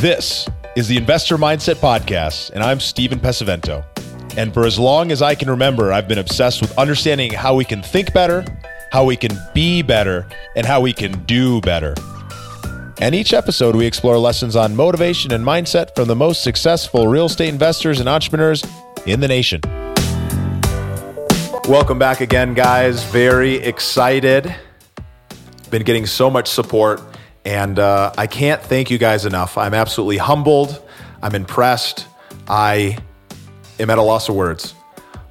This is the Investor Mindset Podcast, and I'm Stephen Pesavento. And for as long as I can remember, I've been obsessed with understanding how we can think better, how we can be better, and how we can do better. And each episode, we explore lessons on motivation and mindset from the most successful real estate investors and entrepreneurs in the nation. Welcome back again, guys. Very excited. Been getting so much support, and uh, I can't thank you guys enough. I'm absolutely humbled. I'm impressed. I am at a loss of words.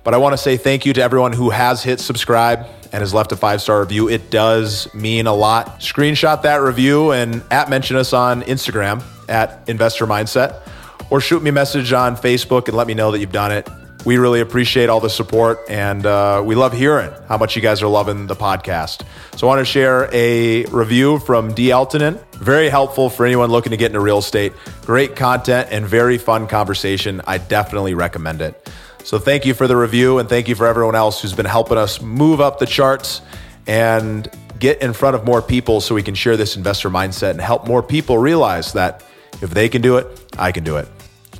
But I want to say thank you to everyone who has hit subscribe and has left a five star review. It does mean a lot. Screenshot that review and at mention us on Instagram at Investor Mindset or shoot me a message on Facebook and let me know that you've done it. We really appreciate all the support and uh, we love hearing how much you guys are loving the podcast. So I want to share a review from D. Eltonin. Very helpful for anyone looking to get into real estate. Great content and very fun conversation. I definitely recommend it. So thank you for the review and thank you for everyone else who's been helping us move up the charts and get in front of more people so we can share this investor mindset and help more people realize that if they can do it, I can do it.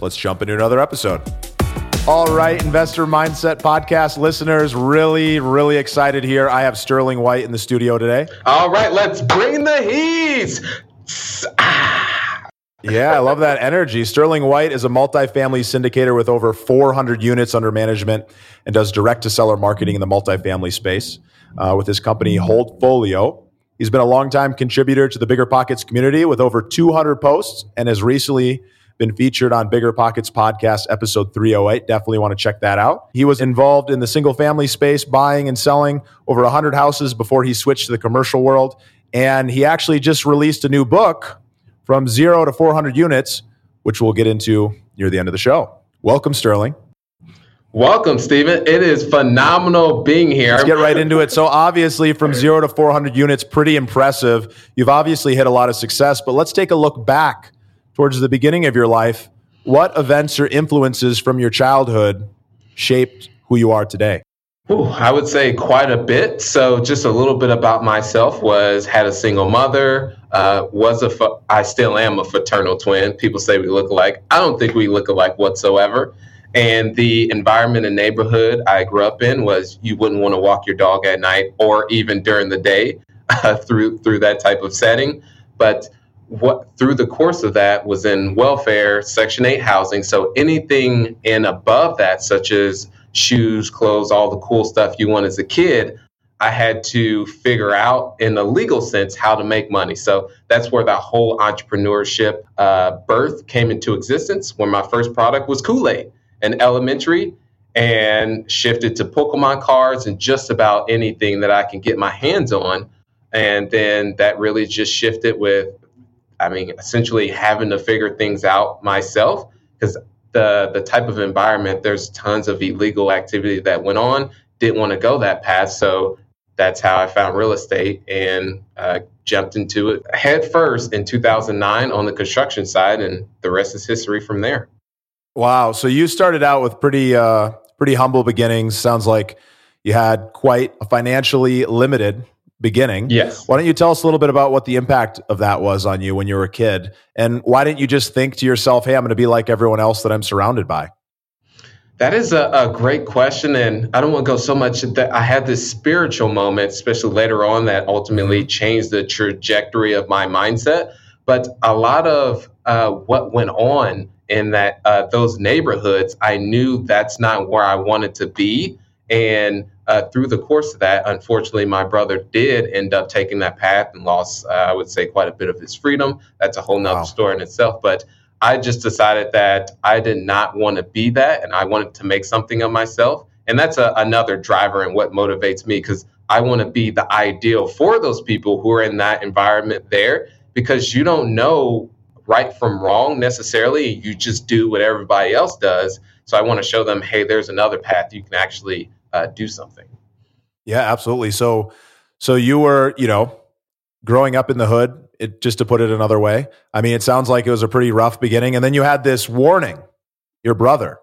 Let's jump into another episode. All right, Investor Mindset Podcast listeners, really, really excited here. I have Sterling White in the studio today. All right, let's bring the heat. Yeah, I love that energy. Sterling White is a multifamily syndicator with over 400 units under management and does direct to seller marketing in the multifamily space uh, with his company Holdfolio. He's been a longtime contributor to the BiggerPockets community with over 200 posts and has recently been featured on BiggerPockets podcast episode 308. Definitely want to check that out. He was involved in the single family space, buying and selling over 100 houses before he switched to the commercial world. And he actually just released a new book from zero to 400 units, which we'll get into near the end of the show. Welcome, Sterling. Welcome, Stephen. It is phenomenal being here. Let's get right into it. So, obviously, from zero to 400 units, pretty impressive. You've obviously hit a lot of success, but let's take a look back towards the beginning of your life, what events or influences from your childhood shaped who you are today? Ooh, I would say quite a bit. So, just a little bit about myself was had a single mother. Uh, was a fa- I still am a fraternal twin. People say we look alike. I don't think we look alike whatsoever. And the environment and neighborhood I grew up in was you wouldn't want to walk your dog at night or even during the day uh, through through that type of setting. But what through the course of that was in welfare, Section 8 housing. So anything in above that, such as shoes, clothes, all the cool stuff you want as a kid, I had to figure out in a legal sense how to make money. So that's where that whole entrepreneurship uh, birth came into existence when my first product was Kool Aid in elementary and shifted to Pokemon cards and just about anything that I can get my hands on. And then that really just shifted with I mean, essentially having to figure things out myself because the the type of environment there's tons of illegal activity that went on. Didn't want to go that path, so that's how I found real estate and uh, jumped into it head first in 2009 on the construction side, and the rest is history from there. Wow! So you started out with pretty uh, pretty humble beginnings. Sounds like you had quite a financially limited beginning. Yes. Why don't you tell us a little bit about what the impact of that was on you when you were a kid? And why didn't you just think to yourself, hey, I'm going to be like everyone else that I'm surrounded by? That is a, a, great question. And I don't want to go so much that I had this spiritual moment, especially later on, that ultimately mm-hmm. changed the trajectory of my mindset. But a lot of uh, what went on in that uh, those neighborhoods, I knew that's not where I wanted to be. And uh, through the course of that, unfortunately, my brother did end up taking that path and lost, uh, I would say, quite a bit of his freedom. That's a whole nother wow. story in itself. But I just decided that I did not want to be that and I wanted to make something of myself. And that's a, another driver and what motivates me because I want to be the ideal for those people who are in that environment there because you don't know right from wrong necessarily. You just do what everybody else does. So I want to show them, hey, there's another path you can actually uh, do something. Yeah, absolutely. So, so you were, you know, growing up in the hood. It, just to put it another way, I mean, it sounds like it was a pretty rough beginning, and then you had this warning, your brother.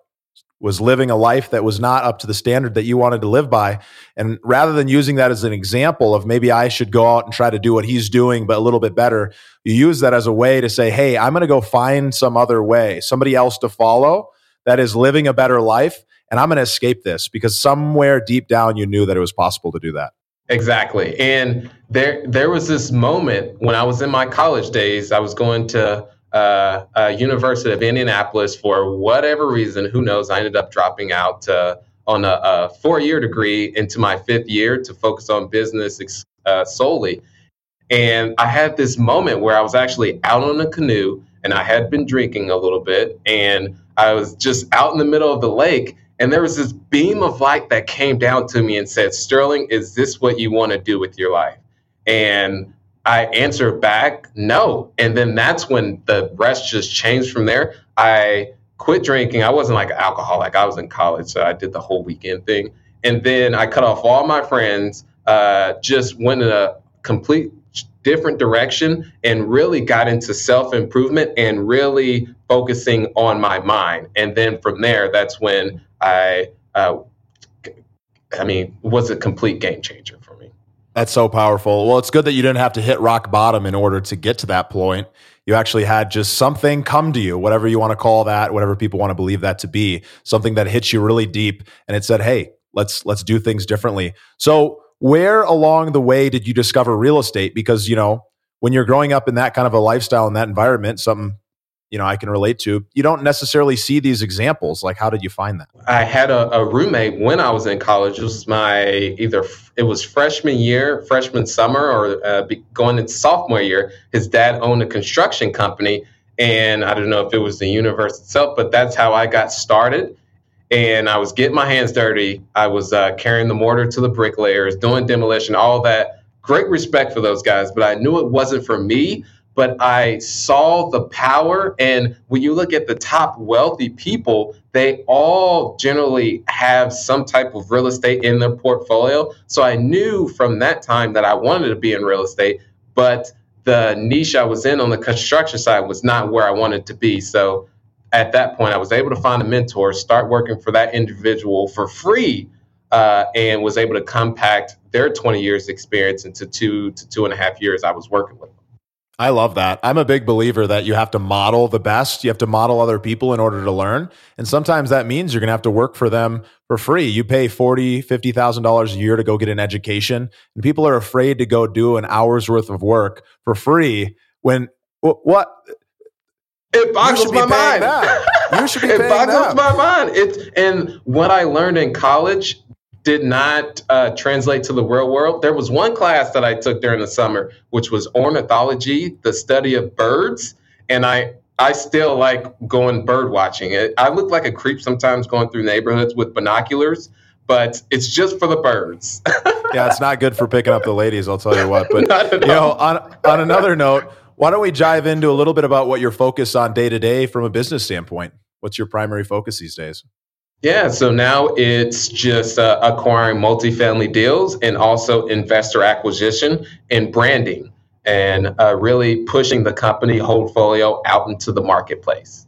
was living a life that was not up to the standard that you wanted to live by. And rather than using that as an example of maybe I should go out and try to do what he's doing, but a little bit better, you use that as a way to say, hey, I'm going to go find some other way, somebody else to follow that is living a better life. And I'm going to escape this because somewhere deep down you knew that it was possible to do that. Exactly. And there there was this moment when I was in my college days, I was going to uh, University of Indianapolis for whatever reason, who knows, I ended up dropping out uh, on a, a four-year degree into my fifth year to focus on business uh, solely. And I had this moment where I was actually out on a canoe and I had been drinking a little bit and I was just out in the middle of the lake and there was this beam of light that came down to me and said, Sterling, is this what you want to do with your life? And I answered back, no. And then that's when the rest just changed from there. I quit drinking. I wasn't like an alcoholic. I was in college, so I did the whole weekend thing. And then I cut off all my friends, uh, just went in a complete different direction and really got into self improvement and really focusing on my mind. And then from there, that's when I, uh, I mean, was a complete game changer for me. That's so powerful. Well, it's good that you didn't have to hit rock bottom in order to get to that point. You actually had just something come to you, whatever you want to call that, whatever people want to believe that to be, something that hits you really deep, and it said, "Hey, let's let's do things differently." So, where along the way did you discover real estate? Because you know, when you're growing up in that kind of a lifestyle in that environment, something you know I can relate to. You don't necessarily see these examples. Like, how did you find that? I had a, a roommate when I was in college. It was my either it was freshman year, freshman summer, or uh, going into sophomore year. His dad owned a construction company, and I don't know if it was the universe itself, but that's how I got started. And I was getting my hands dirty. I was uh, carrying the mortar to the bricklayers, doing demolition, all that. Great respect for those guys, but I knew it wasn't for me but I saw the power. And when you look at the top wealthy people, they all generally have some type of real estate in their portfolio. So I knew from that time that I wanted to be in real estate, but the niche I was in on the construction side was not where I wanted to be. So at that point, I was able to find a mentor, start working for that individual for free. Uh, and was able to compact their 20 years experience into two to two and a half years I was working with. I love that. I'm a big believer that you have to model the best. You have to model other people in order to learn. And sometimes that means you're going to have to work for them for free. You pay forty, fifty thousand dollars a year to go get an education, and people are afraid to go do an hour's worth of work for free. When what? It boggles my mind. You should be it boggles my mind. It's and what I learned in college did not uh, translate to the real world. There was one class that I took during the summer, which was ornithology, the study of birds, and I I still like going bird watching. I look like a creep sometimes going through neighborhoods with binoculars, but it's just for the birds. yeah, it's not good for picking up the ladies. I'll tell you what. But you know, on on another note, why don't we dive into a little bit about what you're focused on day to day from a business standpoint? What's your primary focus these days? Yeah, so now it's just uh, acquiring multifamily deals and also investor acquisition and branding and uh, really pushing the company Holdfolio out into the marketplace.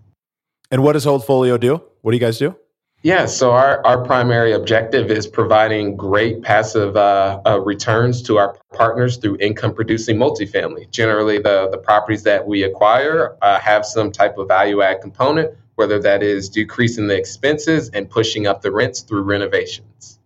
And what does Holdfolio do? What do you guys do? Yeah, so our, our primary objective is providing great passive uh, uh, returns to our partners through income producing multifamily. Generally, the, the properties that we acquire uh, have some type of value add component whether that is decreasing the expenses and pushing up the rents through renovations.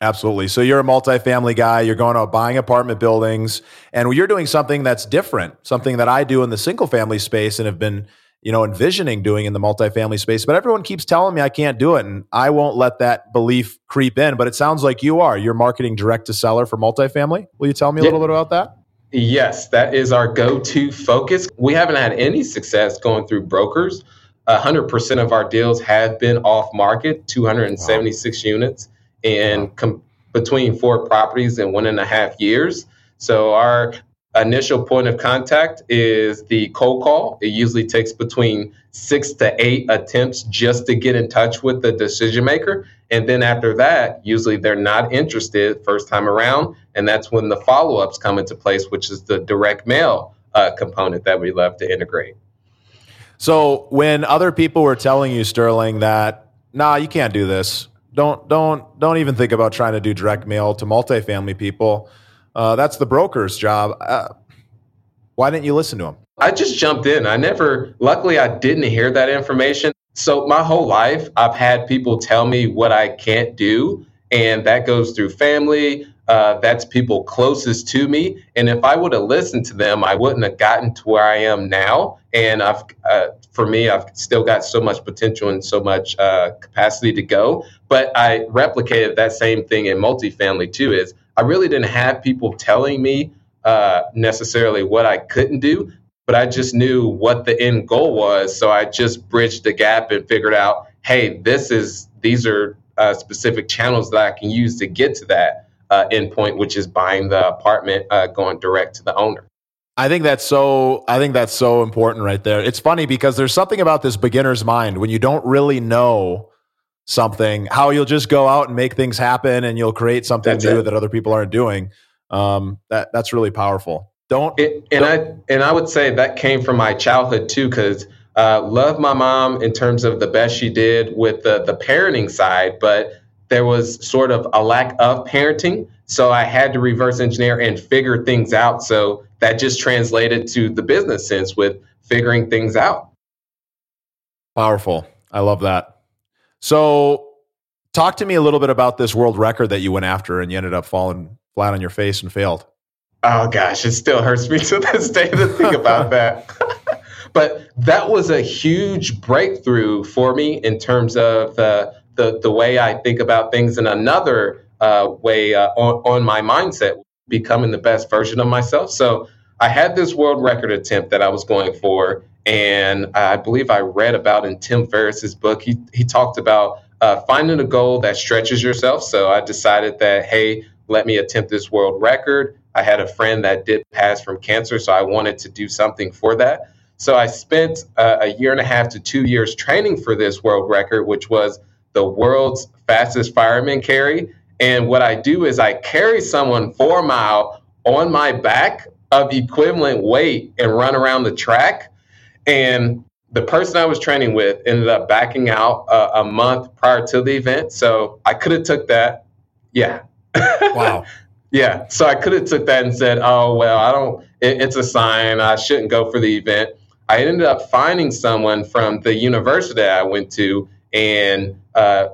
Absolutely. So you're a multifamily guy, you're going out buying apartment buildings, and you're doing something that's different, something that I do in the single family space and have been, you know, envisioning doing in the multifamily space. But everyone keeps telling me I can't do it, and I won't let that belief creep in. But it sounds like you are. You're marketing direct to seller for multifamily. Will you tell me a yeah. little bit about that? Yes, that is our go to focus. We haven't had any success going through brokers 100% of our deals have been off market, 276 wow. units, and com- between four properties in one and a half years. So our initial point of contact is the cold call. It usually takes between six to eight attempts just to get in touch with the decision maker. And then after that, usually they're not interested first time around. And that's when the follow ups come into place, which is the direct mail uh, component that we love to integrate. So when other people were telling you, Sterling, that nah, you can't do this. Don't don't don't even think about trying to do direct mail to multifamily people. Uh, that's the broker's job. Uh, why didn't you listen to him? I just jumped in. I never, luckily, I didn't hear that information. So, my whole life, I've had people tell me what I can't do. And that goes through family. Uh, that's people closest to me. And if I would have listened to them, I wouldn't have gotten to where I am now. And I've, uh, for me, I've still got so much potential and so much uh, capacity to go. But I replicated that same thing in multifamily too. Is I really didn't have people telling me uh, necessarily what I couldn't do, but I just knew what the end goal was. So I just bridged the gap and figured out, hey, this is these are uh, specific channels that I can use to get to that uh, endpoint, which is buying the apartment, uh, going direct to the owner. I think that's so. I think that's so important right there. It's funny because there's something about this beginner's mind when you don't really know something, how you'll just go out and make things happen, and you'll create something that's new it. that other people aren't doing. Um, that that's really powerful. Don't it, and don't. I and I would say that came from my childhood too, because uh, love my mom in terms of the best she did with the the parenting side, but there was sort of a lack of parenting, so I had to reverse engineer and figure things out. So that just translated to the business sense with figuring things out. Powerful. I love that. So, talk to me a little bit about this world record that you went after and you ended up falling flat on your face and failed. Oh gosh, it still hurts me to this day to think about that. but that was a huge breakthrough for me in terms of the the, the way I think about things, in another uh, way uh, on, on my mindset, becoming the best version of myself. So I had this world record attempt that I was going for, and I believe I read about in Tim Ferriss's book. He he talked about uh, finding a goal that stretches yourself. So I decided that hey, let me attempt this world record. I had a friend that did pass from cancer, so I wanted to do something for that. So I spent uh, a year and a half to two years training for this world record, which was the world's fastest fireman carry. And what I do is I carry someone four mile on my back of equivalent weight and run around the track. And the person I was training with ended up backing out uh, a month prior to the event. So I could have took that. Yeah. Wow. Yeah, so I could have took that and said, "Oh well, I don't. It, it's a sign. I shouldn't go for the event." I ended up finding someone from the university I went to and uh,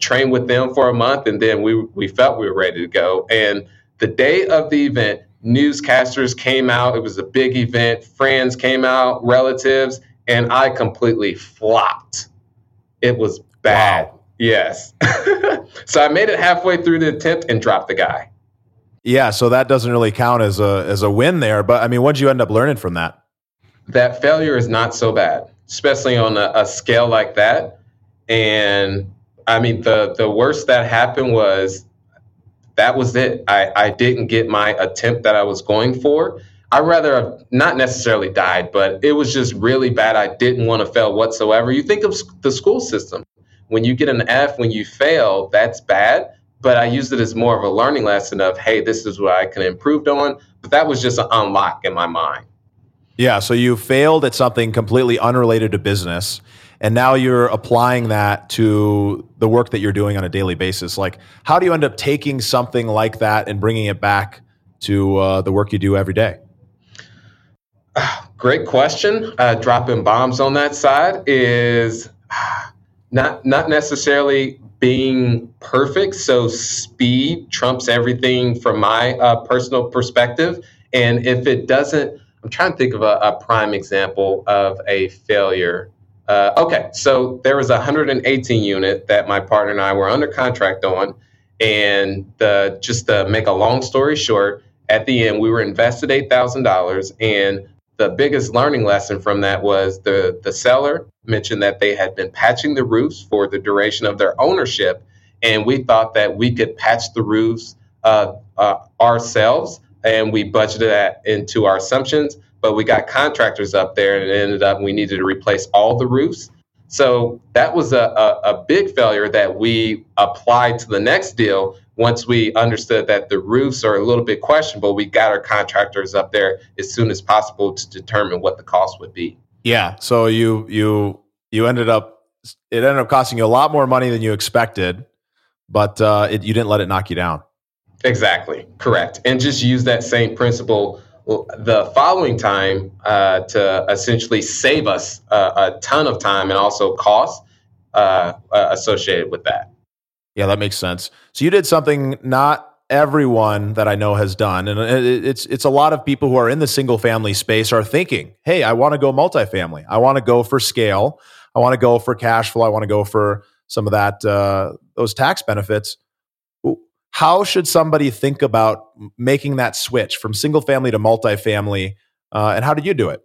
trained with them for a month, and then we we felt we were ready to go. And the day of the event, newscasters came out. It was a big event. Friends came out, relatives, and I completely flopped. It was bad. Wow. Yes. so I made it halfway through the attempt and dropped the guy. Yeah, so that doesn't really count as a as a win there. But I mean, what did you end up learning from that? That failure is not so bad, especially on a, a scale like that. And I mean, the the worst that happened was that was it. I, I didn't get my attempt that I was going for. I'd rather have not necessarily died, but it was just really bad. I didn't want to fail whatsoever. You think of the school system. When you get an F, when you fail, that's bad but I used it as more of a learning lesson of, hey, this is what I can improve on. But that was just an unlock in my mind. Yeah. So you failed at something completely unrelated to business. And now you're applying that to the work that you're doing on a daily basis. Like, how do you end up taking something like that and bringing it back to uh, the work you do every day? Great question. Uh, dropping bombs on that side is not not necessarily being perfect. So speed trumps everything from my uh, personal perspective. And if it doesn't, I'm trying to think of a, a prime example of a failure. Uh, okay, so there was a 118 unit that my partner and I were under contract on, and just to make a long story short, at the end we were invested eight thousand dollars, and the biggest learning lesson from that was the the seller mentioned that they had been patching the roofs for the duration of their ownership, and we thought that we could patch the roofs uh, uh, ourselves, and we budgeted that into our assumptions. But we got contractors up there, and it ended up we needed to replace all the roofs. So that was a, a, a big failure that we applied to the next deal once we understood that the roofs are a little bit questionable, we got our contractors up there as soon as possible to determine what the cost would be. Yeah. So you you you ended up it ended up costing you a lot more money than you expected, but uh, it, you didn't let it knock you down. Exactly, correct. And just use that same principle the following time uh, to essentially save us uh, a ton of time and also cost uh, uh, associated with that. Yeah, that makes sense. So you did something not everyone that I know has done, and it's it's a lot of people who are in the single family space are thinking, "Hey, I want to go multifamily. I want to go for scale. I want to go for cash flow. I want to go for some of that uh, those tax benefits." How should somebody think about making that switch from single family to multifamily? Uh, and how did you do it?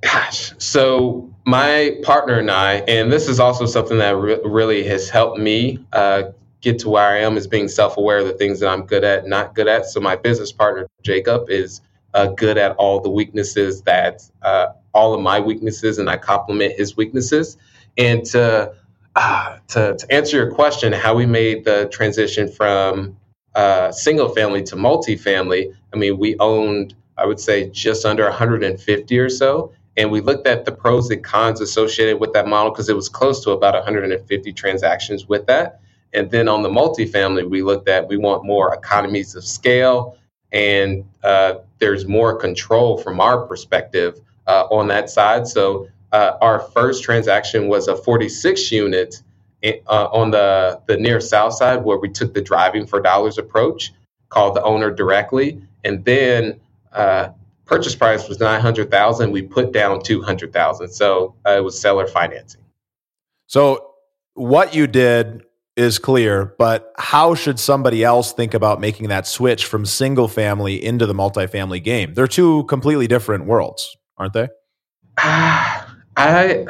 Gosh, so my partner and I, and this is also something that re- really has helped me uh, get to where I am, is being self-aware of the things that I'm good at, not good at. So my business partner Jacob is uh, good at all the weaknesses that uh, all of my weaknesses, and I compliment his weaknesses. And to to, to answer your question, how we made the transition from uh, single family to multifamily, I mean, we owned, I would say, just under 150 or so. And we looked at the pros and cons associated with that model because it was close to about 150 transactions with that. And then on the multifamily, we looked at we want more economies of scale and uh, there's more control from our perspective uh, on that side. So uh, our first transaction was a 46 unit uh, on the, the near south side where we took the driving for dollars approach, called the owner directly, and then uh, purchase price was 900,000. We put down 200,000. So uh, it was seller financing. So what you did is clear, but how should somebody else think about making that switch from single family into the multifamily game? They're two completely different worlds, aren't they? I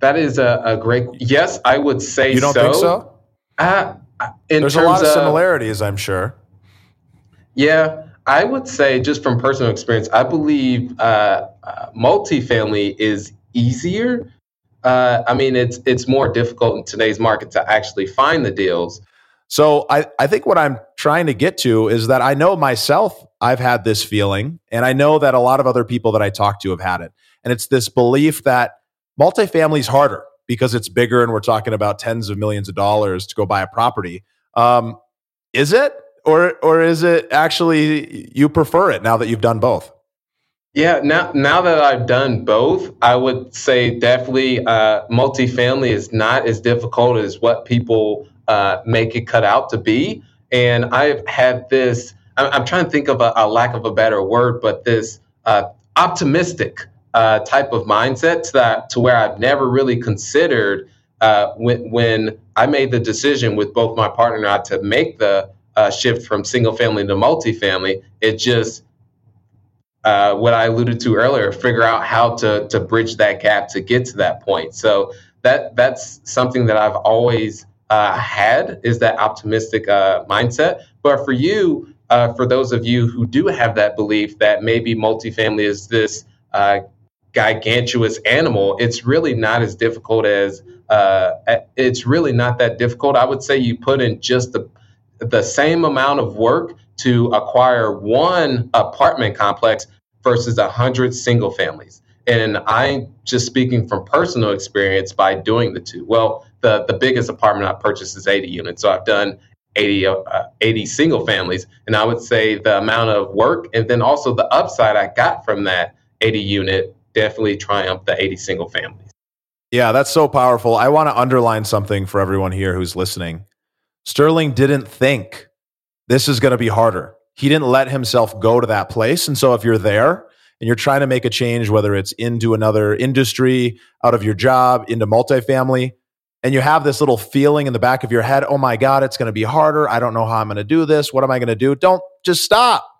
that is a, a great yes. I would say you don't so. think so. Uh, There's a lot of similarities, I'm sure. Yeah, I would say just from personal experience, I believe uh, uh, multifamily is easier. Uh, I mean, it's it's more difficult in today's market to actually find the deals. So I, I think what I'm trying to get to is that I know myself I've had this feeling, and I know that a lot of other people that I talk to have had it. And it's this belief that multifamily is harder because it's bigger and we're talking about tens of millions of dollars to go buy a property. Um, is it? Or, or is it actually you prefer it now that you've done both? Yeah, now now that I've done both, I would say definitely uh, multifamily is not as difficult as what people uh, make it cut out to be. And I've had this. I'm, I'm trying to think of a, a, lack of a better word, but this uh, optimistic uh, type of mindset to that to where I've never really considered uh, when when I made the decision with both my partner and I to make the uh, shift from single family to multifamily. It just what I alluded to earlier, figure out how to to bridge that gap to get to that point. So that that's something that I've always uh, had is that optimistic uh, mindset. But for you, for those of you who do have that belief that maybe multifamily is this uh, gigantuous animal, it's really not as difficult as uh, it's really not that difficult. I would say you put in just the the same amount of work to acquire one apartment complex versus a hundred single families. And I'm just speaking from personal experience by doing the two. Well, the, the biggest apartment I purchased is 80 units. So I've done 80, uh, 80 single families. And I would say the amount of work and then also the upside I got from that 80 unit definitely triumph the 80 single families. Yeah, that's so powerful. I want to underline something for everyone here who's listening. Sterling didn't think this is going to be harder. He didn't let himself go to that place. And so if you're there and you're trying to make a change, whether it's into another industry, out of your job, into multifamily, and you have this little feeling in the back of your head, oh my God, it's going to be harder. I don't know how I'm going to do this. What am I going to do? Don't just stop.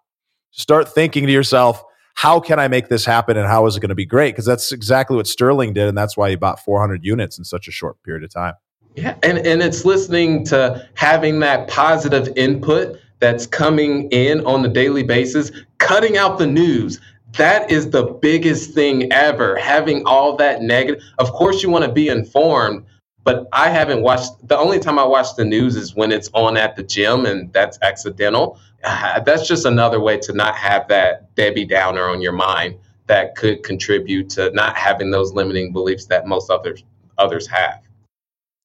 Start thinking to yourself, how can I make this happen and how is it going to be great? Because that's exactly what Sterling did. And that's why he bought 400 units in such a short period of time. Yeah. And, and it's listening to having that positive input that's coming in on the daily basis, cutting out the news. That is the biggest thing ever. Having all that negative. Of course, you want to be informed, but I haven't watched. The only time I watch the news is when it's on at the gym, and that's accidental. Ah, that's just another way to not have that Debbie Downer on your mind that could contribute to not having those limiting beliefs that most others others have.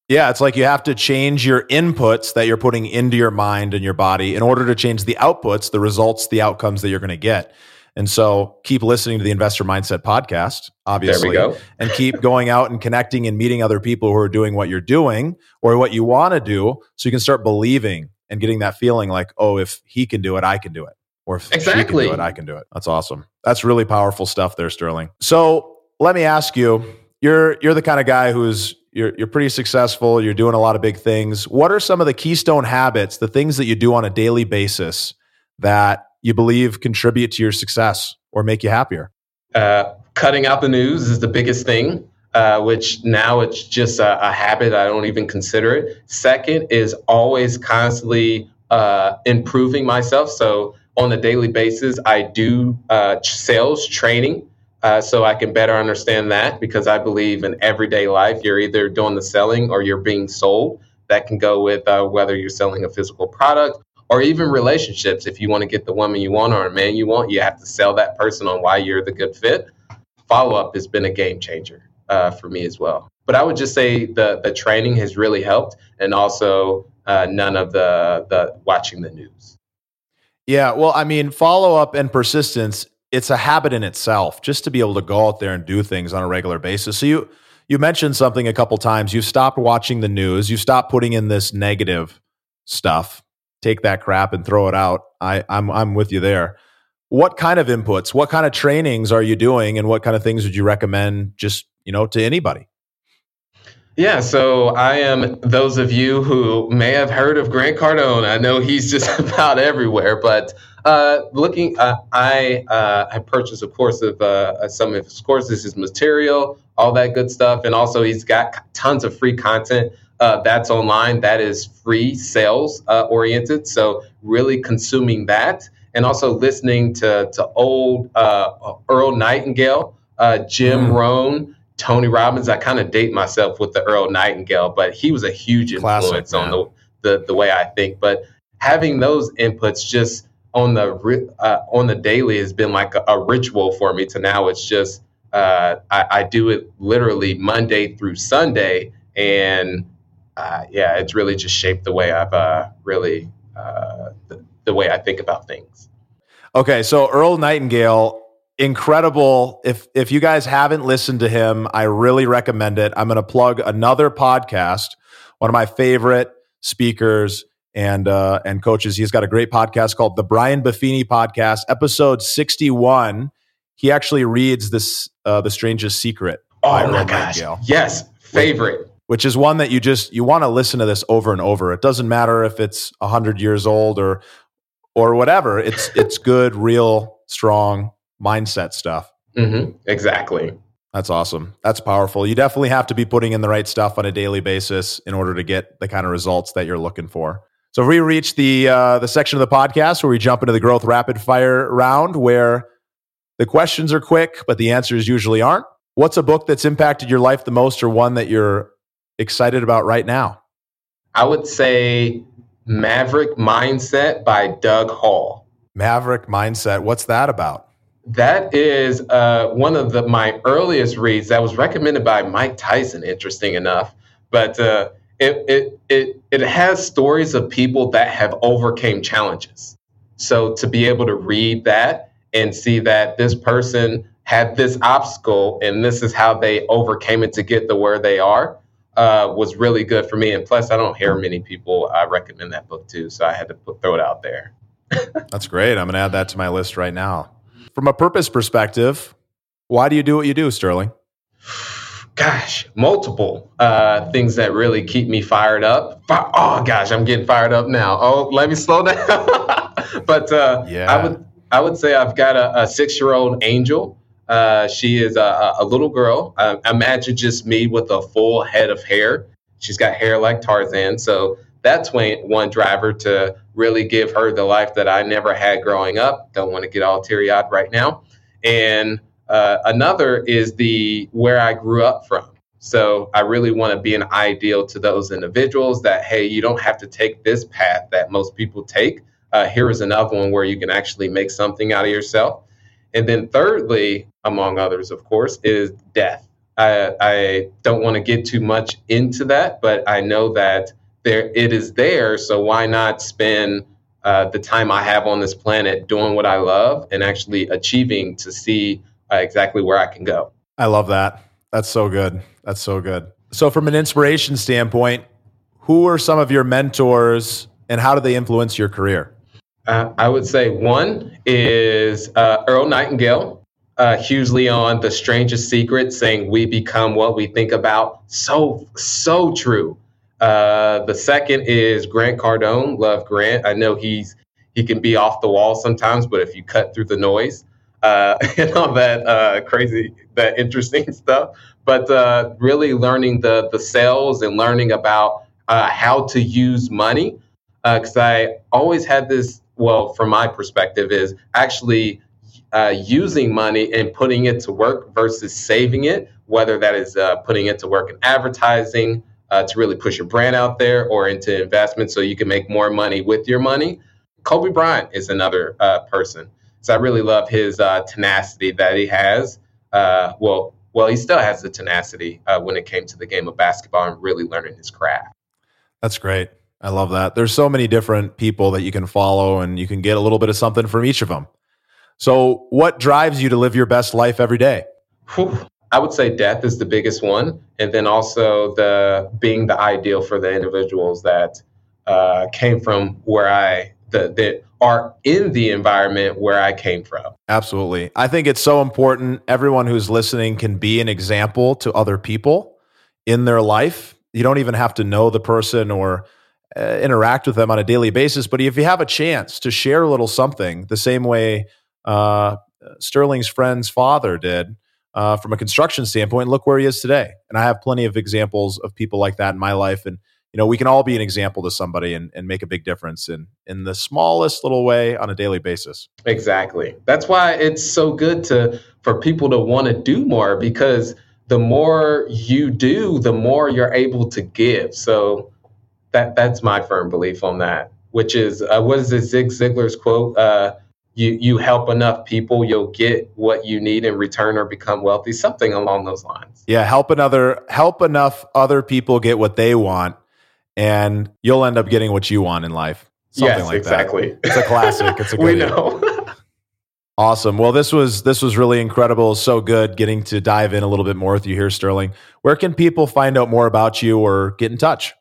Yeah, it's like you have to change your inputs that you're putting into your mind and your body in order to change the outputs, the results, the outcomes that you're going to get. And so keep listening to the Investor Mindset podcast, obviously. and keep going out and connecting and meeting other people who are doing what you're doing or what you want to do so you can start believing and getting that feeling like, oh, if he can do it, I can do it. Or if exactly. she can do it, I can do it. That's awesome. That's really powerful stuff there, Sterling. So let me ask you, you're you're the kind of guy who's you're you're pretty successful, you're doing a lot of big things. What are some of the keystone habits, the things that you do on a daily basis that you believe contribute to your success or make you happier? Uh, cutting out the news is the biggest thing. Uh, which now it's just a, a, habit. I don't even consider it. Second is always constantly uh, improving myself. So on a daily basis, I do uh, sales training uh, so I can better understand that because I believe in everyday life, you're either doing the selling or you're being sold. That can go with uh, whether you're selling a physical product or even relationships. If you want to get the woman you want or a man you want, you have to sell that person on why you're the good fit. Follow up has been a game changer uh, for me as well. But I would just say the the training has really helped, and also uh, none of the the watching the news. Yeah, well, I mean, follow up and persistence. It's a habit in itself, just to be able to go out there and do things on a regular basis. So you you mentioned something a couple times. You stopped watching the news. You stopped putting in this negative stuff take that crap and throw it out. I, I'm I'm with you there. What kind of inputs? What kind of trainings are you doing, and what kind of things would you recommend? Just you know, to anybody. Yeah, so I am those of you who may have heard of Grant Cardone. I know he's just about everywhere, but uh, looking, uh, I uh, I purchased a course of uh, some of his courses, his material, all that good stuff, and also he's got tons of free content uh, that's online. That is free sales uh, oriented. So really consuming that, and also listening to to old uh, Earl Nightingale, uh, Jim mm. Rohn, Tony Robbins. I kind of date myself with the Earl Nightingale, but he was a huge influence Classic, on the, the the way I think. But having those inputs just on the uh, on the daily has been like a, a, ritual for me. To now, it's just uh, I, I do it literally Monday through Sunday, and uh, yeah, it's really just shaped the way I've uh, really uh, the, the, way I think about things. Okay, so Earl Nightingale, incredible. If if you guys haven't listened to him, I really recommend it. I'm going to plug another podcast. One of my favorite speakers and uh, and coaches. He's got a great podcast called the Brian Buffini Podcast, episode 61. He actually reads this uh, the strangest secret. Oh my gosh! Nightingale. Yes, favorite which is one that you just you want to listen to this over and over. It doesn't matter if it's 100 years old or or whatever. It's it's good, real, strong mindset stuff. Mm-hmm. Exactly. That's awesome. That's powerful. You definitely have to be putting in the right stuff on a daily basis in order to get the kind of results that you're looking for. So we reach the uh, the section of the podcast where we jump into the growth rapid fire round, where the questions are quick, but the answers usually aren't. What's a book that's impacted your life the most, or one that you're excited about right now? I would say Maverick Mindset by Doug Hall. Maverick Mindset. What's that about? That is uh, one of the, my earliest reads that was recommended by Mike Tyson, interesting enough. But uh, it, it, it, it has stories of people that have overcame challenges. So to be able to read that and see that this person had this obstacle and this is how they overcame it to get to where they are, uh, was really good for me. And plus, I don't hear many people I recommend that book too, so I had to put, throw it out there. That's great. I'm going to add that to my list right now. From a purpose perspective, why do you do what you do, Sterling? Gosh, multiple uh, things that really keep me fired up. Oh gosh, I'm getting fired up now. Oh, let me slow down. but uh, yeah. I would I would say I've got a, a six year old angel uh, she is a, a little girl. Uh, imagine just me with a full head of hair. She's got hair like Tarzan. So that's one driver to really give her the life that I never had growing up. Don't want to get all teary eyed right now. And uh, another is the where I grew up from. So I really want to be an ideal to those individuals that, hey, you don't have to take this path that most people take. Uh, here is another one where you can actually make something out of yourself. And then thirdly, among others, of course, is death. I, I don't want to get too much into that, but I know that there it is there. So why not spend uh, the time I have on this planet doing what I love and actually achieving to see uh, exactly where I can go? I love that. That's so good. That's so good. So, from an inspiration standpoint, who are some of your mentors and how do they influence your career? Uh, I would say one is uh, Earl Nightingale, uh, hugely on The Strangest Secret, saying we become what we think about. So, so true. Uh, the second is Grant Cardone. Love Grant. I know he's he can be off the wall sometimes, but if you cut through the noise uh, and all that uh, crazy, that interesting stuff, but uh, really learning the the sales and learning about uh, how to use money, because uh, I always had this. Well, from my perspective, is actually using money and putting it to work versus saving it. Whether that is putting it to work in advertising uh, to really push your brand out there or into investment so you can make more money with your money. Kobe Bryant is another uh, person. So I really love his uh, tenacity that he has. Uh, well, well, he still has the tenacity uh, when it came to the game of basketball and really learning his craft. That's great. I love that. There's so many different people that you can follow, and you can get a little bit of something from each of them. So, what drives you to live your best life every day? I would say death is the biggest one, and then also the being the ideal for the individuals that uh, came from where I the, that are in the environment where I came from. Absolutely, I think it's so important. Everyone who's listening can be an example to other people in their life. You don't even have to know the person or uh, interact with them on a daily basis, but if you have a chance to share a little something, the same way uh, Sterling's friend's father did uh, from a construction standpoint. Look where he is today. And I have plenty of examples of people like that in my life. And you know, we can all be an example to somebody and, and make a big difference in in the smallest little way on a daily basis. Exactly. That's why it's so good to for people to want to do more because the more you do, the more you're able to give. So that that's my firm belief on that. Which is uh, what is it? Zig Ziglar's quote? Uh, you you help enough people, you'll get what you need in return or become wealthy, something along those lines. Yeah, help another help enough other people get what they want and you'll end up getting what you want in life. Something yes, like exactly. that. It's a classic. It's a good We know. awesome. Well, this was this was really incredible. So good getting to dive in a little bit more with you here, Sterling. Where can people find out more about you or get in touch?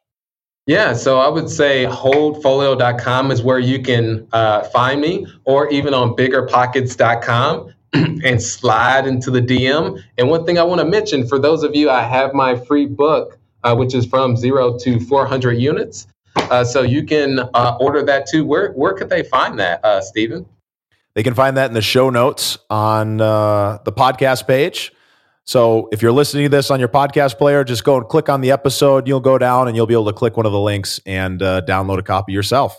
Yeah, so I would say holdfolio.com is where you can uh, find me, or even on biggerpockets.com and slide into the DM. And one thing I want to mention for those of you, I have my free book, uh, which is from zero to 400 units. Uh, so you can uh, order that too. Where, where could they find that, uh, Stephen? They can find that in the show notes on uh, the podcast page. So if you're listening to this on your podcast player, just go and click on the episode. You'll go down and you'll be able to click one of the links and uh, download a copy yourself.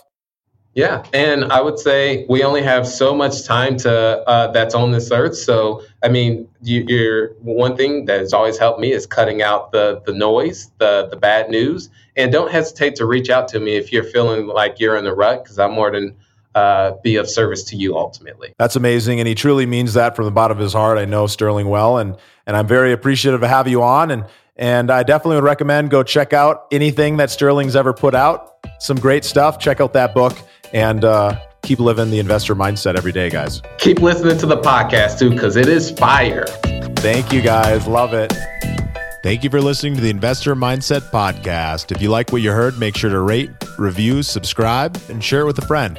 Yeah, and I would say we only have so much time to uh, that's on this earth. So I mean, you, are one thing that has always helped me is cutting out the the noise, the the bad news, and don't hesitate to reach out to me if you're feeling like you're in the rut because I'm more than uh, be of service to you ultimately. That's amazing, and he truly means that from the bottom of his heart. I know Sterling well, and and I'm very appreciative of having you on, and and I definitely would recommend go check out anything that Sterling's ever put out. Some great stuff. Check out that book, and uh, keep living the investor mindset every day, guys. Keep listening to the podcast too, because it is fire. Thank you, guys. Love it. Thank you for listening to the Investor Mindset Podcast. If you like what you heard, make sure to rate, review, subscribe, and share it with a friend.